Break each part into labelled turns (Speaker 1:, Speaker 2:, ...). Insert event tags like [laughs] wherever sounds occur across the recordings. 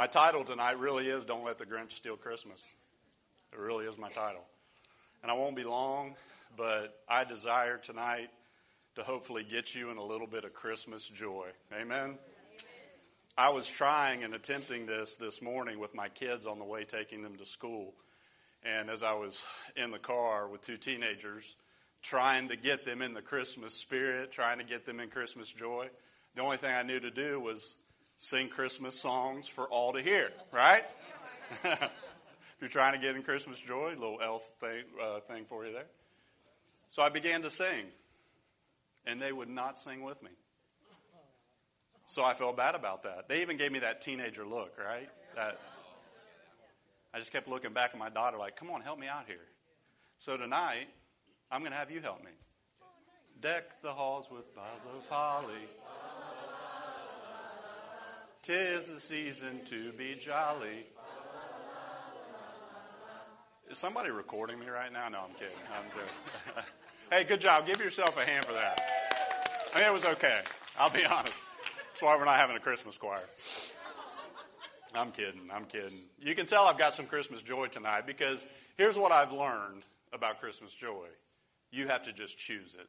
Speaker 1: My title tonight really is Don't Let the Grinch Steal Christmas. It really is my title. And I won't be long, but I desire tonight to hopefully get you in a little bit of Christmas joy. Amen. I was trying and attempting this this morning with my kids on the way taking them to school. And as I was in the car with two teenagers, trying to get them in the Christmas spirit, trying to get them in Christmas joy, the only thing I knew to do was sing Christmas songs for all to hear, right? [laughs] if you're trying to get in Christmas joy, little elf thing, uh, thing for you there. So I began to sing, and they would not sing with me. So I felt bad about that. They even gave me that teenager look, right? That I just kept looking back at my daughter, like, come on, help me out here. So tonight, I'm going to have you help me. Deck the halls with boughs of holly. Tis the season to be jolly. Is somebody recording me right now? No, I'm kidding. I'm [laughs] hey, good job. Give yourself a hand for that. I mean, it was okay. I'll be [laughs] honest. That's why we're not having a Christmas choir. I'm kidding. I'm kidding. You can tell I've got some Christmas joy tonight because here's what I've learned about Christmas joy you have to just choose it.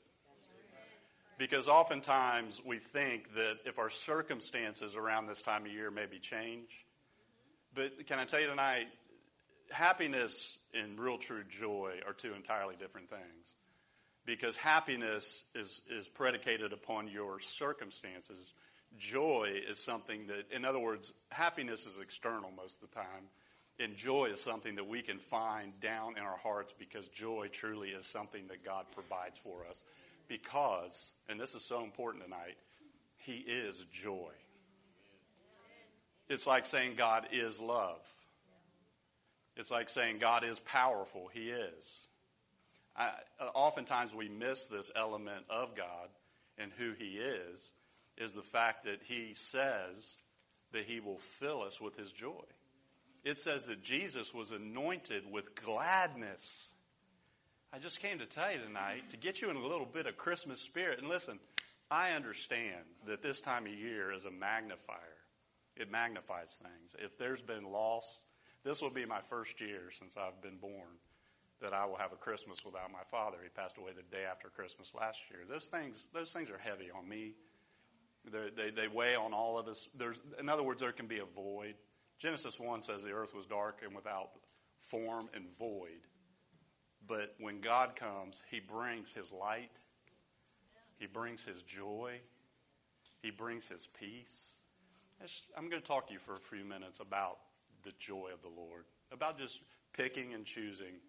Speaker 1: Because oftentimes we think that if our circumstances around this time of year maybe change, but can I tell you tonight, happiness and real true joy are two entirely different things. Because happiness is, is predicated upon your circumstances. Joy is something that, in other words, happiness is external most of the time. And joy is something that we can find down in our hearts because joy truly is something that God provides for us because, and this is so important tonight, He is joy. It's like saying God is love. It's like saying God is powerful. He is. I, oftentimes we miss this element of God and who He is, is the fact that He says that He will fill us with His joy. It says that Jesus was anointed with gladness I just came to tell you tonight to get you in a little bit of Christmas spirit. And listen, I understand that this time of year is a magnifier, it magnifies things. If there's been loss, this will be my first year since I've been born that I will have a Christmas without my father. He passed away the day after Christmas last year. Those things, those things are heavy on me. They, they, weigh on all of us. There's, in other words, there can be a void. Genesis 1 says the earth was dark and without form and void. But when God comes, He brings His light, He brings His joy, He brings His peace. I'm going to talk to you for a few minutes about the joy of the Lord, about just picking and choosing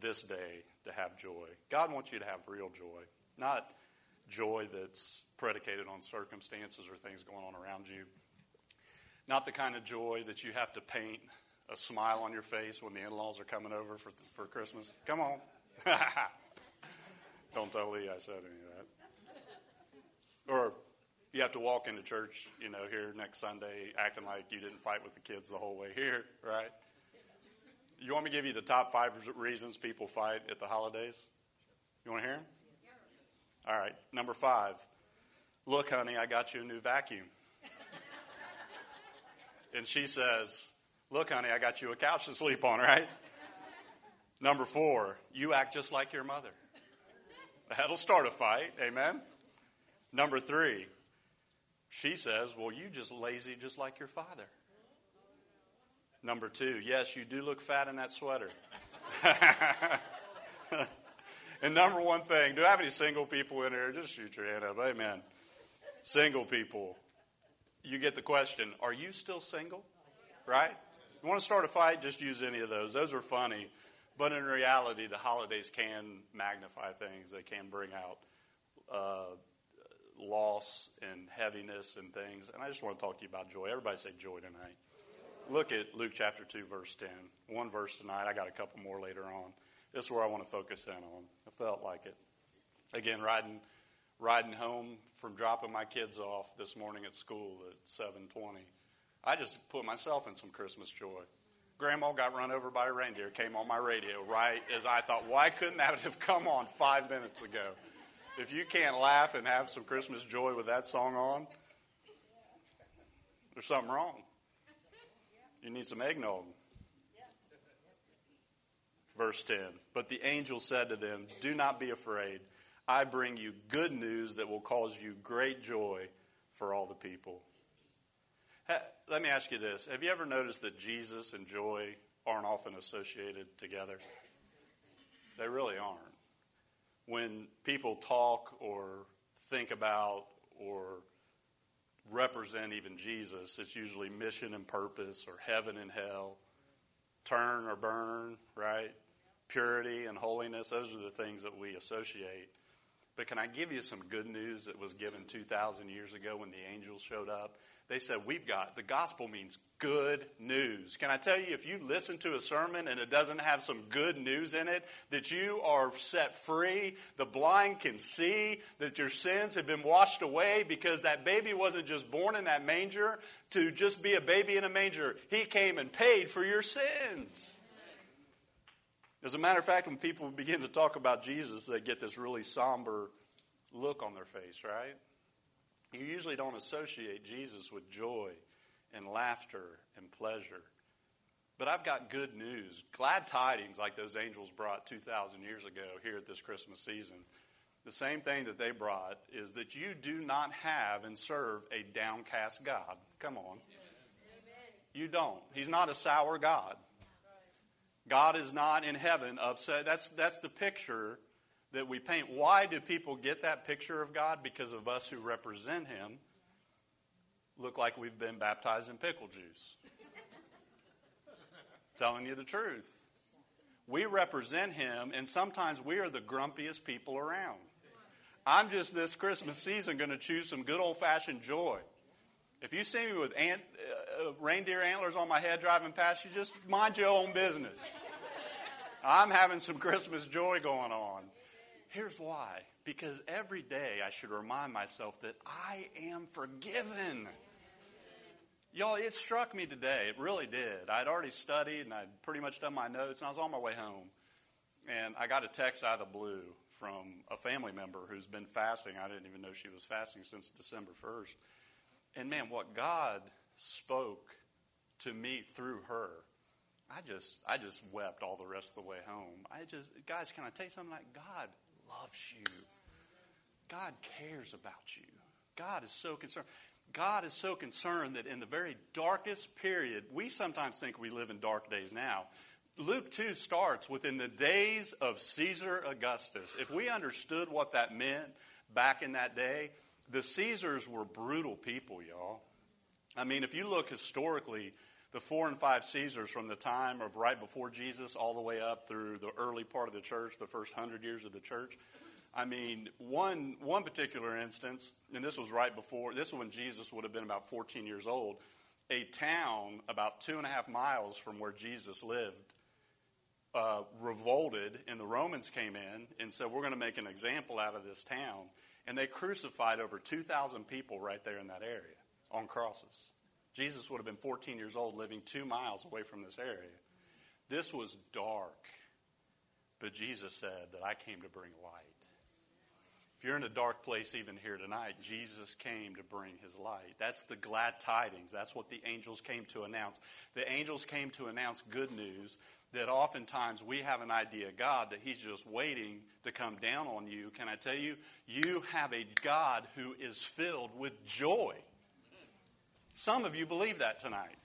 Speaker 1: this day to have joy. God wants you to have real joy, not joy that's predicated on circumstances or things going on around you. Not the kind of joy that you have to paint a smile on your face when the in laws are coming over for, for Christmas? Come on. [laughs] Don't tell Lee I said any of that. Or you have to walk into church, you know, here next Sunday acting like you didn't fight with the kids the whole way here, right? You want me to give you the top five reasons people fight at the holidays? You want to hear them? All right. Number five. Look, honey, I got you a new vacuum. and she says, Look, honey, I got you a couch to sleep on, right? Number four, you act just like your mother. That'll start a fight, amen? Number three, she says, Well, you just lazy just like your father. Number two, yes, you do look fat in that sweater. [laughs] and number one thing, do I have any single people in here? Just shoot your hand up. Amen. Single people, you get the question, Are you still single? Right? You want to start a fight, just use any of those. Those are funny. But in reality, the holidays can magnify things. They can bring out uh, loss and heaviness and things. And I just want to talk to you about joy. Everybody say joy tonight. Look at Luke chapter 2, verse 10. One verse tonight. I got a couple more later on. This is where I want to focus in on. I felt like it. Again, riding, riding home from dropping my kids off this morning at school at 720 I just put myself in some Christmas joy. Grandma got run over by a reindeer, came on my radio right as I thought, why couldn't that have come on five minutes ago? If you can't laugh and have some Christmas joy with that song on, there's something wrong. You need some eggnog. Verse 10 But the angel said to them, Do not be afraid. I bring you good news that will cause you great joy for all the people. Let me ask you this Have you ever noticed that Jesus and joy aren't often associated together? They really aren't. When people talk or think about or represent even Jesus, it's usually mission and purpose or heaven and hell, turn or burn, right? Purity and holiness, those are the things that we associate. But can I give you some good news that was given 2,000 years ago when the angels showed up? They said, We've got the gospel means good news. Can I tell you, if you listen to a sermon and it doesn't have some good news in it, that you are set free, the blind can see, that your sins have been washed away because that baby wasn't just born in that manger to just be a baby in a manger. He came and paid for your sins. As a matter of fact, when people begin to talk about Jesus, they get this really somber look on their face, right? You usually don't associate Jesus with joy and laughter and pleasure. But I've got good news. Glad tidings like those angels brought 2,000 years ago here at this Christmas season. The same thing that they brought is that you do not have and serve a downcast God. Come on. You don't. He's not a sour God. God is not in heaven upset. That's, that's the picture that we paint. Why do people get that picture of God? Because of us who represent Him look like we've been baptized in pickle juice. [laughs] Telling you the truth. We represent Him, and sometimes we are the grumpiest people around. I'm just this Christmas season going to choose some good old fashioned joy. If you see me with ant, uh, uh, reindeer antlers on my head driving past you, just mind your own business. I'm having some Christmas joy going on. Here's why. Because every day I should remind myself that I am forgiven. Y'all, it struck me today. It really did. I'd already studied and I'd pretty much done my notes, and I was on my way home. And I got a text out of the blue from a family member who's been fasting. I didn't even know she was fasting since December 1st. And man, what God spoke to me through her, I just I just wept all the rest of the way home. I just guys, can I tell you something like God loves you. God cares about you. God is so concerned. God is so concerned that in the very darkest period, we sometimes think we live in dark days now. Luke 2 starts within the days of Caesar Augustus. If we understood what that meant back in that day, the Caesars were brutal people, y'all. I mean, if you look historically, the four and five Caesars from the time of right before Jesus all the way up through the early part of the church, the first hundred years of the church. I mean, one, one particular instance, and this was right before, this was when Jesus would have been about 14 years old, a town about two and a half miles from where Jesus lived uh, revolted, and the Romans came in and said, We're going to make an example out of this town. And they crucified over 2,000 people right there in that area on crosses. Jesus would have been 14 years old, living two miles away from this area. This was dark, but Jesus said that I came to bring light. If you're in a dark place even here tonight, Jesus came to bring his light. That's the glad tidings. That's what the angels came to announce. The angels came to announce good news that oftentimes we have an idea of God that he's just waiting to come down on you. Can I tell you? You have a God who is filled with joy. Some of you believe that tonight.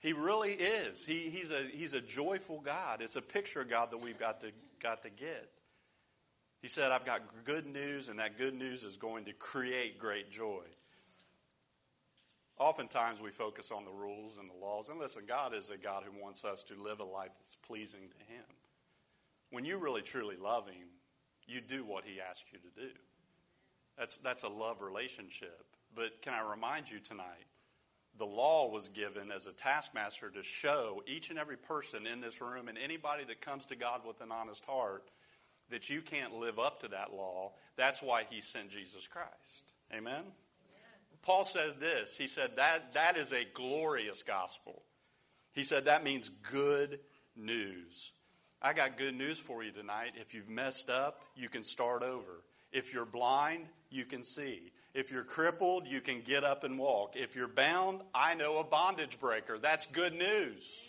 Speaker 1: He really is. He, he's, a, he's a joyful God. It's a picture of God that we've got to, got to get. He said, I've got good news, and that good news is going to create great joy. Oftentimes we focus on the rules and the laws. And listen, God is a God who wants us to live a life that's pleasing to Him. When you really truly love Him, you do what He asks you to do. That's, that's a love relationship. But can I remind you tonight, the law was given as a taskmaster to show each and every person in this room and anybody that comes to God with an honest heart that you can't live up to that law. That's why he sent Jesus Christ. Amen? Paul says this. He said that that is a glorious gospel. He said that means good news. I got good news for you tonight. If you've messed up, you can start over. If you're blind, you can see. If you're crippled, you can get up and walk. If you're bound, I know a bondage breaker. That's good news.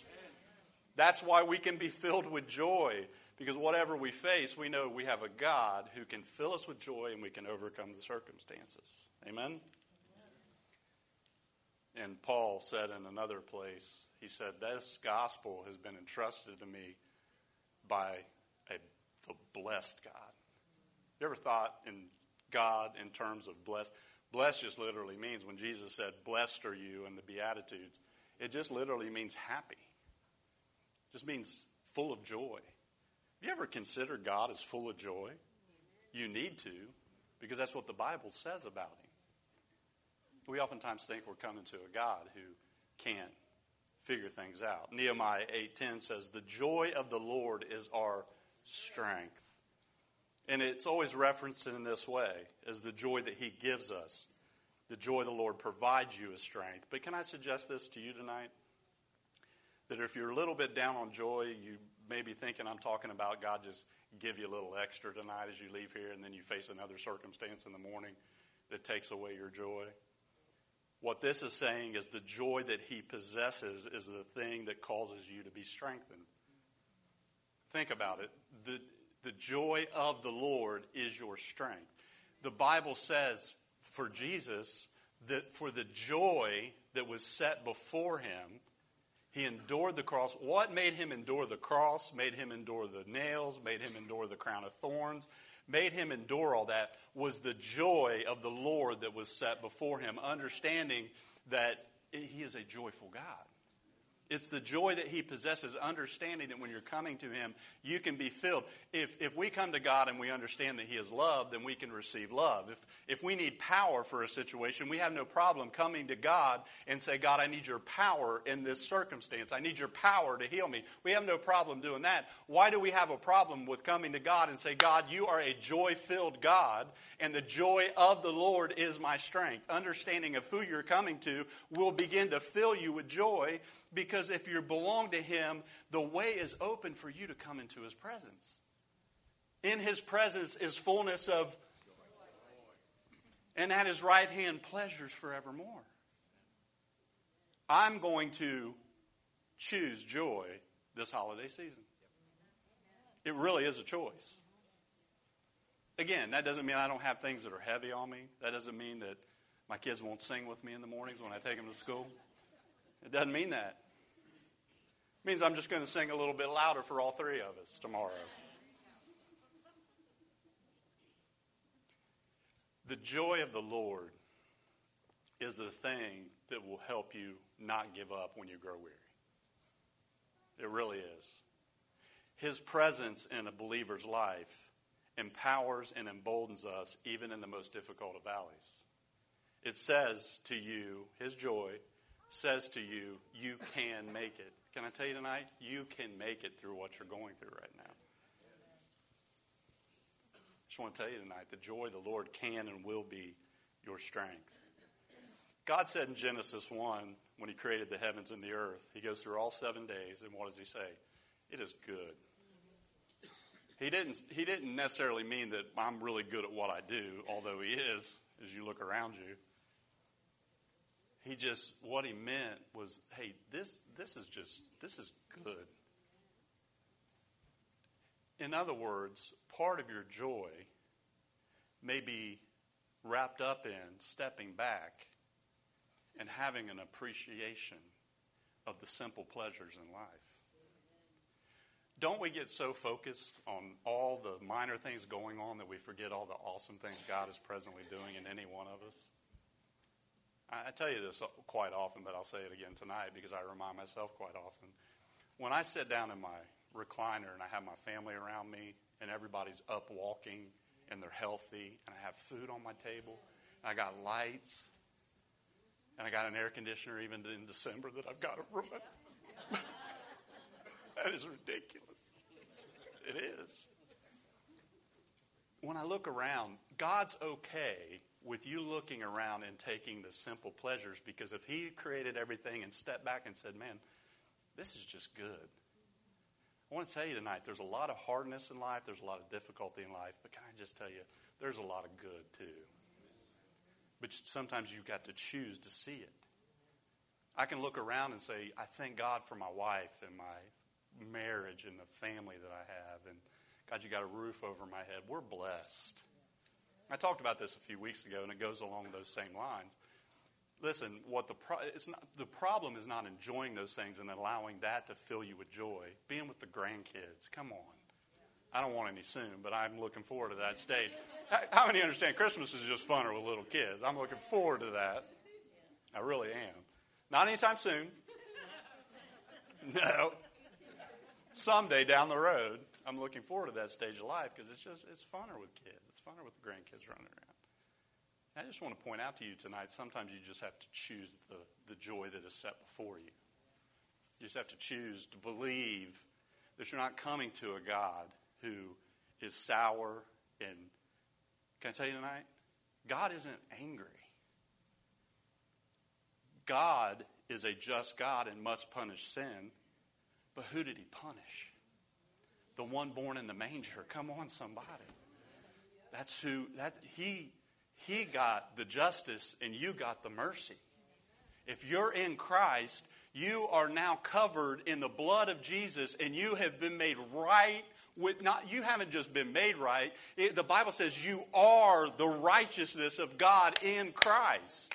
Speaker 1: That's why we can be filled with joy. Because whatever we face, we know we have a God who can fill us with joy and we can overcome the circumstances. Amen? And Paul said in another place, he said, This gospel has been entrusted to me by a, the blessed God. You ever thought in God in terms of blessed? Blessed just literally means when Jesus said, Blessed are you in the Beatitudes, it just literally means happy. It just means full of joy. Have you ever considered God as full of joy? You need to, because that's what the Bible says about him. We oftentimes think we're coming to a God who can't figure things out. Nehemiah 8:10 says, "The joy of the Lord is our strength." And it's always referenced in this way as the joy that he gives us. The joy the Lord provides you as strength. But can I suggest this to you tonight? That if you're a little bit down on joy, you may be thinking I'm talking about God just give you a little extra tonight as you leave here and then you face another circumstance in the morning that takes away your joy. What this is saying is the joy that he possesses is the thing that causes you to be strengthened. Think about it. The, the joy of the Lord is your strength. The Bible says for Jesus that for the joy that was set before him, he endured the cross. What made him endure the cross, made him endure the nails, made him endure the crown of thorns, made him endure all that was the joy of the Lord that was set before him, understanding that he is a joyful God. It's the joy that he possesses, understanding that when you're coming to him, you can be filled. If, if we come to God and we understand that he is love, then we can receive love. If, if we need power for a situation, we have no problem coming to God and say, God, I need your power in this circumstance. I need your power to heal me. We have no problem doing that. Why do we have a problem with coming to God and say, God, you are a joy filled God, and the joy of the Lord is my strength? Understanding of who you're coming to will begin to fill you with joy because if you belong to Him, the way is open for you to come into His presence. In His presence is fullness of, and at His right hand, pleasures forevermore. I'm going to choose joy this holiday season. It really is a choice. Again, that doesn't mean I don't have things that are heavy on me. That doesn't mean that my kids won't sing with me in the mornings when I take them to school. It doesn't mean that. Means I'm just going to sing a little bit louder for all three of us tomorrow. The joy of the Lord is the thing that will help you not give up when you grow weary. It really is. His presence in a believer's life empowers and emboldens us even in the most difficult of valleys. It says to you, His joy says to you, you can make it. Can I tell you tonight? You can make it through what you're going through right now. I just want to tell you tonight the joy of the Lord can and will be your strength. God said in Genesis 1, when He created the heavens and the earth, He goes through all seven days, and what does He say? It is good. He didn't, he didn't necessarily mean that I'm really good at what I do, although He is, as you look around you. He just, what he meant was, hey, this, this is just, this is good. In other words, part of your joy may be wrapped up in stepping back and having an appreciation of the simple pleasures in life. Don't we get so focused on all the minor things going on that we forget all the awesome things God is presently doing in any one of us? I tell you this quite often, but I'll say it again tonight because I remind myself quite often. When I sit down in my recliner and I have my family around me and everybody's up walking and they're healthy and I have food on my table and I got lights and I got an air conditioner even in December that I've got to run. [laughs] that is ridiculous. It is. When I look around, God's okay with you looking around and taking the simple pleasures because if he created everything and stepped back and said, man, this is just good. I want to tell you tonight, there's a lot of hardness in life, there's a lot of difficulty in life, but can I just tell you, there's a lot of good too. but sometimes you've got to choose to see it. I can look around and say, I thank God for my wife and my marriage and the family that I have. And God, you got a roof over my head. We're blessed. I talked about this a few weeks ago, and it goes along those same lines. Listen, what the pro- it's not, the problem is not enjoying those things and allowing that to fill you with joy. Being with the grandkids, come on. I don't want any soon, but I'm looking forward to that stage. How many understand Christmas is just funner with little kids? I'm looking forward to that. I really am. Not anytime soon. [laughs] No. Someday down the road, I'm looking forward to that stage of life because it's just it's funner with kids. It's funner with the grandkids running around. I just want to point out to you tonight, sometimes you just have to choose the, the joy that is set before you. You just have to choose to believe that you're not coming to a God who is sour and can I tell you tonight? God isn't angry. God is a just God and must punish sin. But who did he punish? The one born in the manger. Come on, somebody. That's who that he he got the justice and you got the mercy. If you're in Christ, you are now covered in the blood of Jesus and you have been made right with not you haven't just been made right. It, the Bible says you are the righteousness of God in Christ.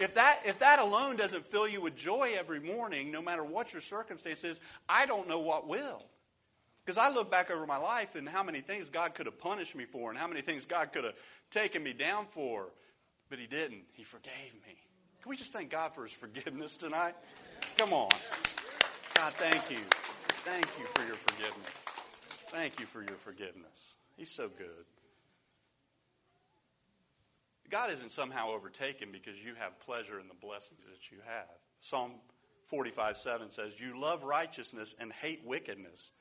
Speaker 1: If that, if that alone doesn't fill you with joy every morning, no matter what your circumstance is, I don't know what will. Because I look back over my life and how many things God could have punished me for and how many things God could have taken me down for, but He didn't. He forgave me. Can we just thank God for His forgiveness tonight? Come on. God, thank you. Thank you for your forgiveness. Thank you for your forgiveness. He's so good. God isn't somehow overtaken because you have pleasure in the blessings that you have. Psalm 45 7 says, You love righteousness and hate wickedness.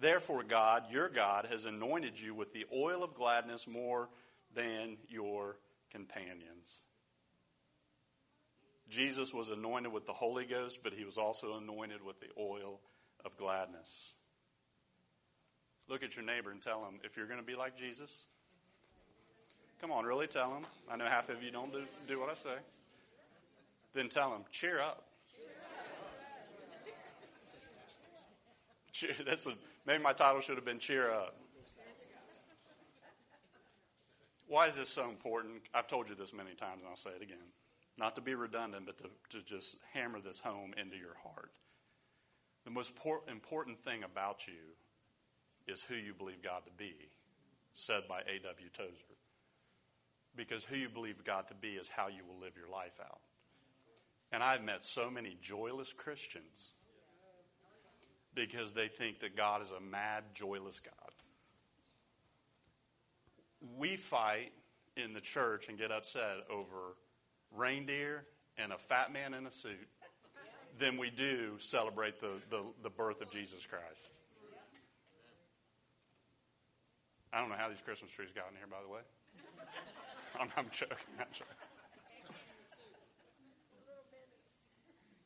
Speaker 1: Therefore, God, your God, has anointed you with the oil of gladness more than your companions. Jesus was anointed with the Holy Ghost, but he was also anointed with the oil of gladness. Look at your neighbor and tell him if you're going to be like Jesus, Come on, really tell him. I know half of you don't do, do what I say. Then tell him, cheer up. Cheer, [laughs] that's a, maybe my title should have been cheer up. Why is this so important? I've told you this many times, and I'll say it again. Not to be redundant, but to, to just hammer this home into your heart. The most important thing about you is who you believe God to be, said by A.W. Tozer. Because who you believe God to be is how you will live your life out. And I've met so many joyless Christians because they think that God is a mad, joyless God. We fight in the church and get upset over reindeer and a fat man in a suit than we do celebrate the, the, the birth of Jesus Christ. I don't know how these Christmas trees got in here, by the way. [laughs] I'm, I'm joking. I'm joking.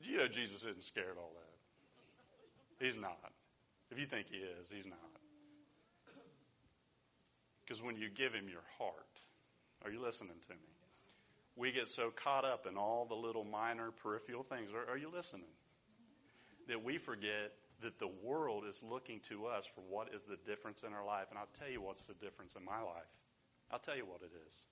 Speaker 1: You know, Jesus isn't scared all that. He's not. If you think he is, he's not. Because when you give him your heart, are you listening to me? We get so caught up in all the little minor peripheral things. Are, are you listening? That we forget that the world is looking to us for what is the difference in our life. And I'll tell you what's the difference in my life. I'll tell you what it is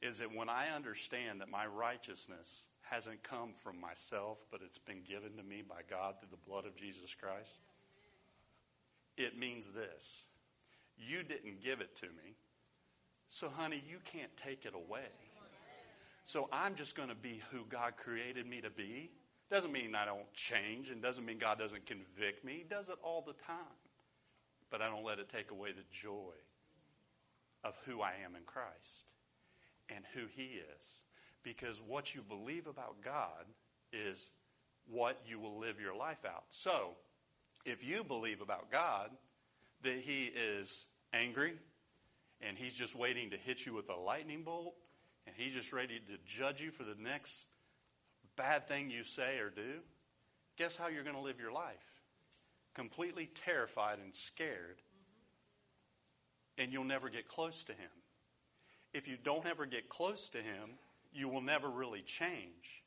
Speaker 1: is that when I understand that my righteousness hasn't come from myself, but it's been given to me by God through the blood of Jesus Christ, it means this You didn't give it to me, so honey, you can't take it away. So I'm just going to be who God created me to be. Doesn't mean I don't change and doesn't mean God doesn't convict me. He does it all the time. But I don't let it take away the joy of who I am in Christ and who He is. Because what you believe about God is what you will live your life out. So, if you believe about God that He is angry and He's just waiting to hit you with a lightning bolt and He's just ready to judge you for the next bad thing you say or do, guess how you're going to live your life? Completely terrified and scared, and you'll never get close to Him if you don't ever get close to Him, you will never really change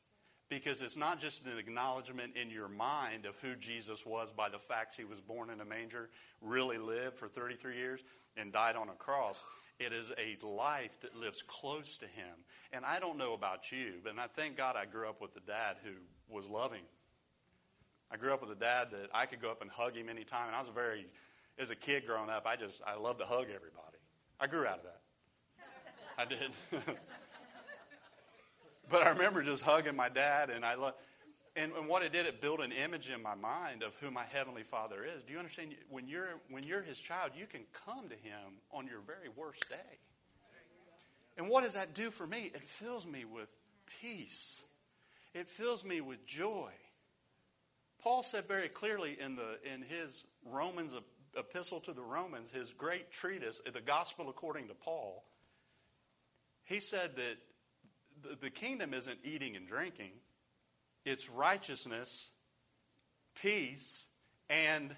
Speaker 1: because it's not just an acknowledgement in your mind of who Jesus was by the facts he was born in a manger, really lived for 33 years, and died on a cross. It is a life that lives close to him. And I don't know about you, but I thank God I grew up with a dad who was loving. I grew up with a dad that I could go up and hug him anytime. And I was a very, as a kid growing up, I just, I loved to hug everybody. I grew out of that. I did. [laughs] but I remember just hugging my dad, and I love. And, and, what it did, it built an image in my mind of who my heavenly Father is. Do you understand? When you're when you're His child, you can come to Him on your very worst day. And what does that do for me? It fills me with peace. It fills me with joy. Paul said very clearly in the in his Romans epistle to the Romans, his great treatise, the Gospel according to Paul. He said that the kingdom isn't eating and drinking it's righteousness, peace, and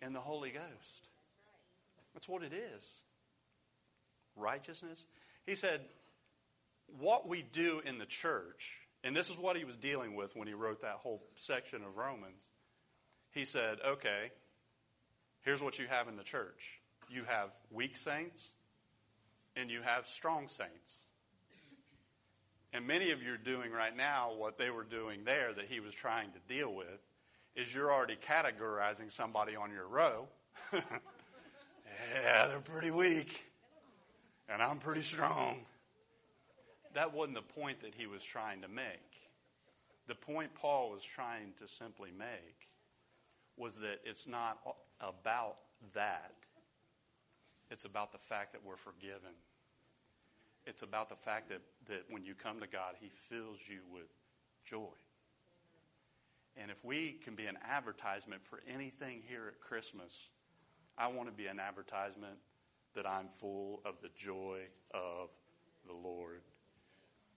Speaker 1: in the Holy Ghost. That's what it is. Righteousness. He said, what we do in the church, and this is what he was dealing with when he wrote that whole section of Romans. He said, okay, here's what you have in the church you have weak saints, and you have strong saints. And many of you are doing right now what they were doing there that he was trying to deal with is you're already categorizing somebody on your row. [laughs] yeah, they're pretty weak. And I'm pretty strong. That wasn't the point that he was trying to make. The point Paul was trying to simply make was that it's not about that. It's about the fact that we're forgiven it's about the fact that, that when you come to God, He fills you with joy. And if we can be an advertisement for anything here at Christmas, I want to be an advertisement that I'm full of the joy of the Lord.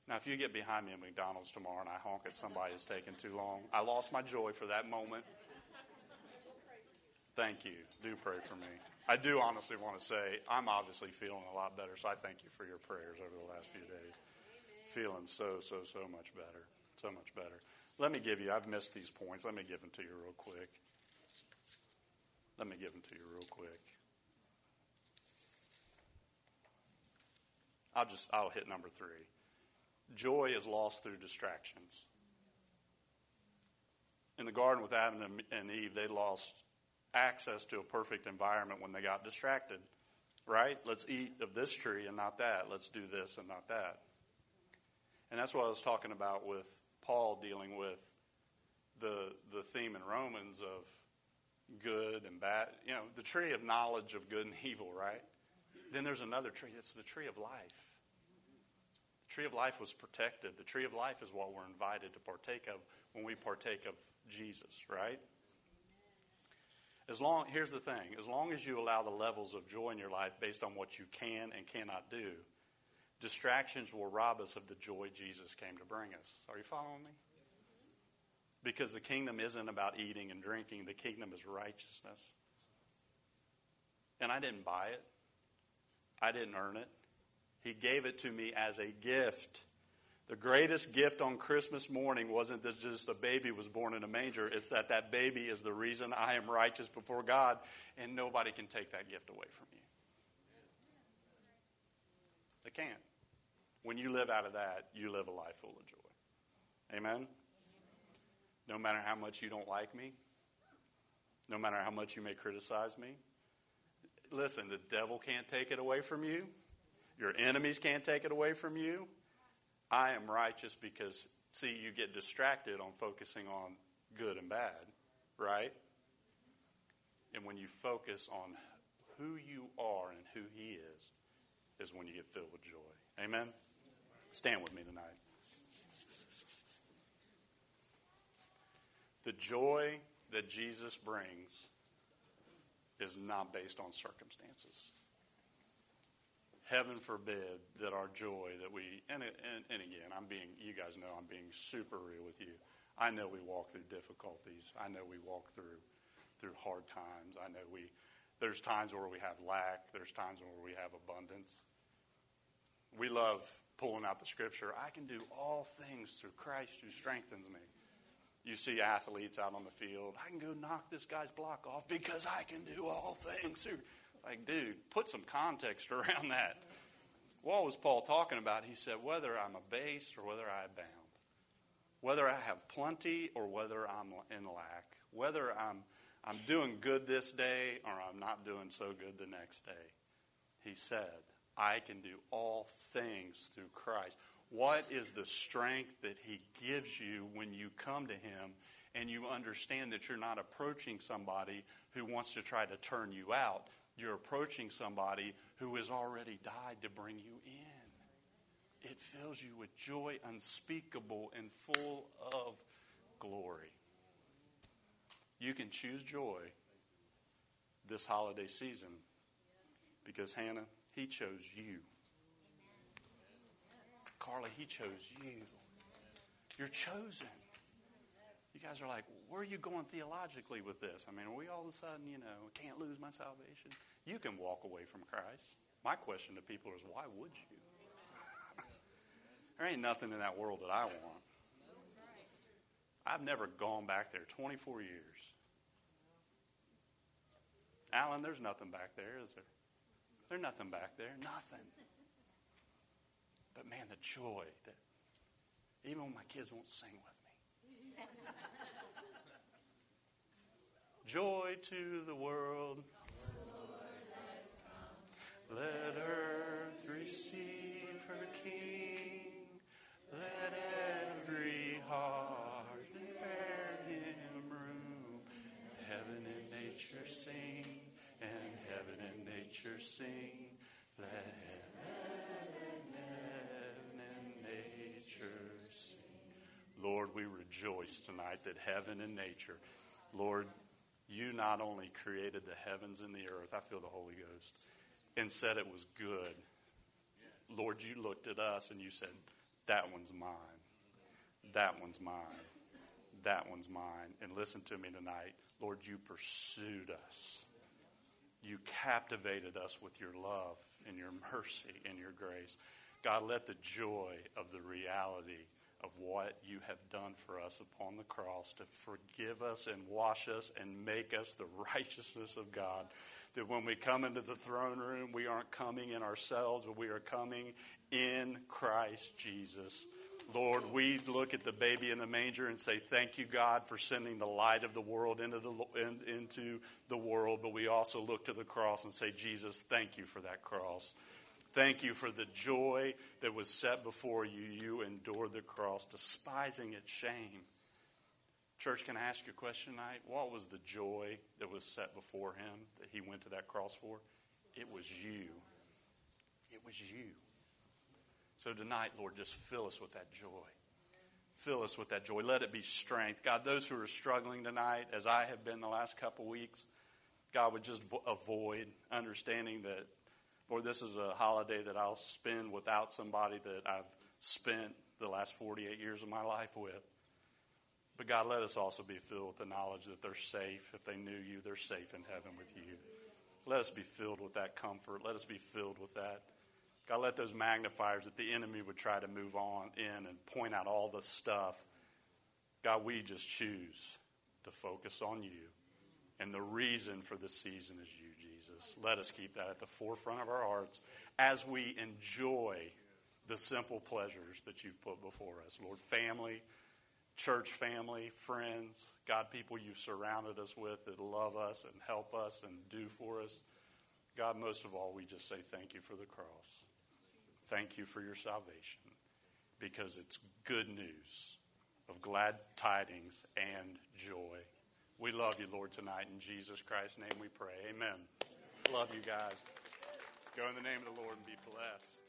Speaker 1: Now, if you get behind me at McDonald's tomorrow and I honk at somebody that's taking too long, I lost my joy for that moment. Thank you. Do pray for me. I do honestly want to say I'm obviously feeling a lot better, so I thank you for your prayers over the last few days. Feeling so, so, so much better. So much better. Let me give you, I've missed these points. Let me give them to you real quick. Let me give them to you real quick. I'll just, I'll hit number three. Joy is lost through distractions. In the garden with Adam and Eve, they lost access to a perfect environment when they got distracted, right? Let's eat of this tree and not that. Let's do this and not that. And that's what I was talking about with Paul dealing with the the theme in Romans of good and bad. You know, the tree of knowledge of good and [laughs] evil, right? Then there's another tree. It's the tree of life. The tree of life was protected. The tree of life is what we're invited to partake of when we partake of Jesus, right? As long, here's the thing as long as you allow the levels of joy in your life based on what you can and cannot do, distractions will rob us of the joy Jesus came to bring us. Are you following me? Because the kingdom isn't about eating and drinking, the kingdom is righteousness. And I didn't buy it, I didn't earn it. He gave it to me as a gift. The greatest gift on Christmas morning wasn't that just a baby was born in a manger. It's that that baby is the reason I am righteous before God, and nobody can take that gift away from you. They can't. When you live out of that, you live a life full of joy. Amen? No matter how much you don't like me, no matter how much you may criticize me, listen, the devil can't take it away from you. Your enemies can't take it away from you. I am righteous because, see, you get distracted on focusing on good and bad, right? And when you focus on who you are and who He is, is when you get filled with joy. Amen? Stand with me tonight. The joy that Jesus brings is not based on circumstances heaven forbid that our joy that we and, and, and again i'm being you guys know i'm being super real with you i know we walk through difficulties i know we walk through through hard times i know we there's times where we have lack there's times where we have abundance we love pulling out the scripture. I can do all things through Christ who strengthens me. You see athletes out on the field. I can go knock this guy's block off because I can do all things through. Like, dude, put some context [laughs] around that. What was Paul talking about? He said, whether I'm abased or whether I abound, whether I have plenty or whether I'm in lack, whether I'm, I'm doing good this day or I'm not doing so good the next day, he said, I can do all things through Christ. What is the strength that He gives you when you come to Him and you understand that you're not approaching somebody who wants to try to turn you out? You're approaching somebody who has already died to bring you in. It fills you with joy unspeakable and full of glory. You can choose joy this holiday season because, Hannah, He chose you. Carly, he chose you. You're chosen. You guys are like, where are you going theologically with this? I mean, are we all of a sudden, you know, can't lose my salvation? You can walk away from Christ. My question to people is, why would you? [laughs] there ain't nothing in that world that I want. I've never gone back there 24 years. Alan, there's nothing back there, is there? There's nothing back there. Nothing. But man, the joy that even when my kids won't sing with me. Joy to the world. Let earth receive her King. Let every heart bear him room. Heaven and nature sing, and heaven and nature sing. Let heaven, heaven and nature sing. Lord, we rejoice tonight that heaven and nature, Lord, you not only created the heavens and the earth, I feel the Holy Ghost, and said it was good. Lord, you looked at us and you said, That one's mine. That one's mine. That one's mine. And listen to me tonight. Lord, you pursued us. You captivated us with your love and your mercy and your grace. God, let the joy of the reality of what you have done for us upon the cross to forgive us and wash us and make us the [laughs] righteousness of God. That when we come into the throne room, we aren't coming in ourselves, but we are coming in Christ Jesus. Lord, we look at the baby in the manger and say, Thank you, God, for sending the light of the world into the, in, into the world. But we also look to the cross and say, Jesus, thank you for that cross. Thank you for the joy that was set before you. You endured the cross, despising its shame. Church, can I ask you a question tonight? What was the joy that was set before him that he went to that cross for? It was you. It was you. So tonight, Lord, just fill us with that joy. Fill us with that joy. Let it be strength. God, those who are struggling tonight, as I have been the last couple weeks, God would just avoid understanding that Lord, this is a holiday that I'll spend without somebody that I've spent the last 48 years of my life with. But God, let us also be filled with the knowledge that they're safe. If they knew you, they're safe in heaven with you. Let us be filled with that comfort. Let us be filled with that. God, let those magnifiers that the enemy would try to move on in and point out all the stuff. God, we just choose to focus on you. And the reason for the season is you, Jesus. Let us keep that at the forefront of our hearts as we enjoy the simple pleasures that you've put before us. Lord, family, church family, friends, God, people you've surrounded us with that love us and help us and do for us. God, most of all, we just say thank you for the cross. Thank you for your salvation because it's good news of glad tidings and joy. We love you, Lord, tonight. In Jesus Christ's name we pray. Amen. Love you guys. Go in the name of the Lord and be blessed.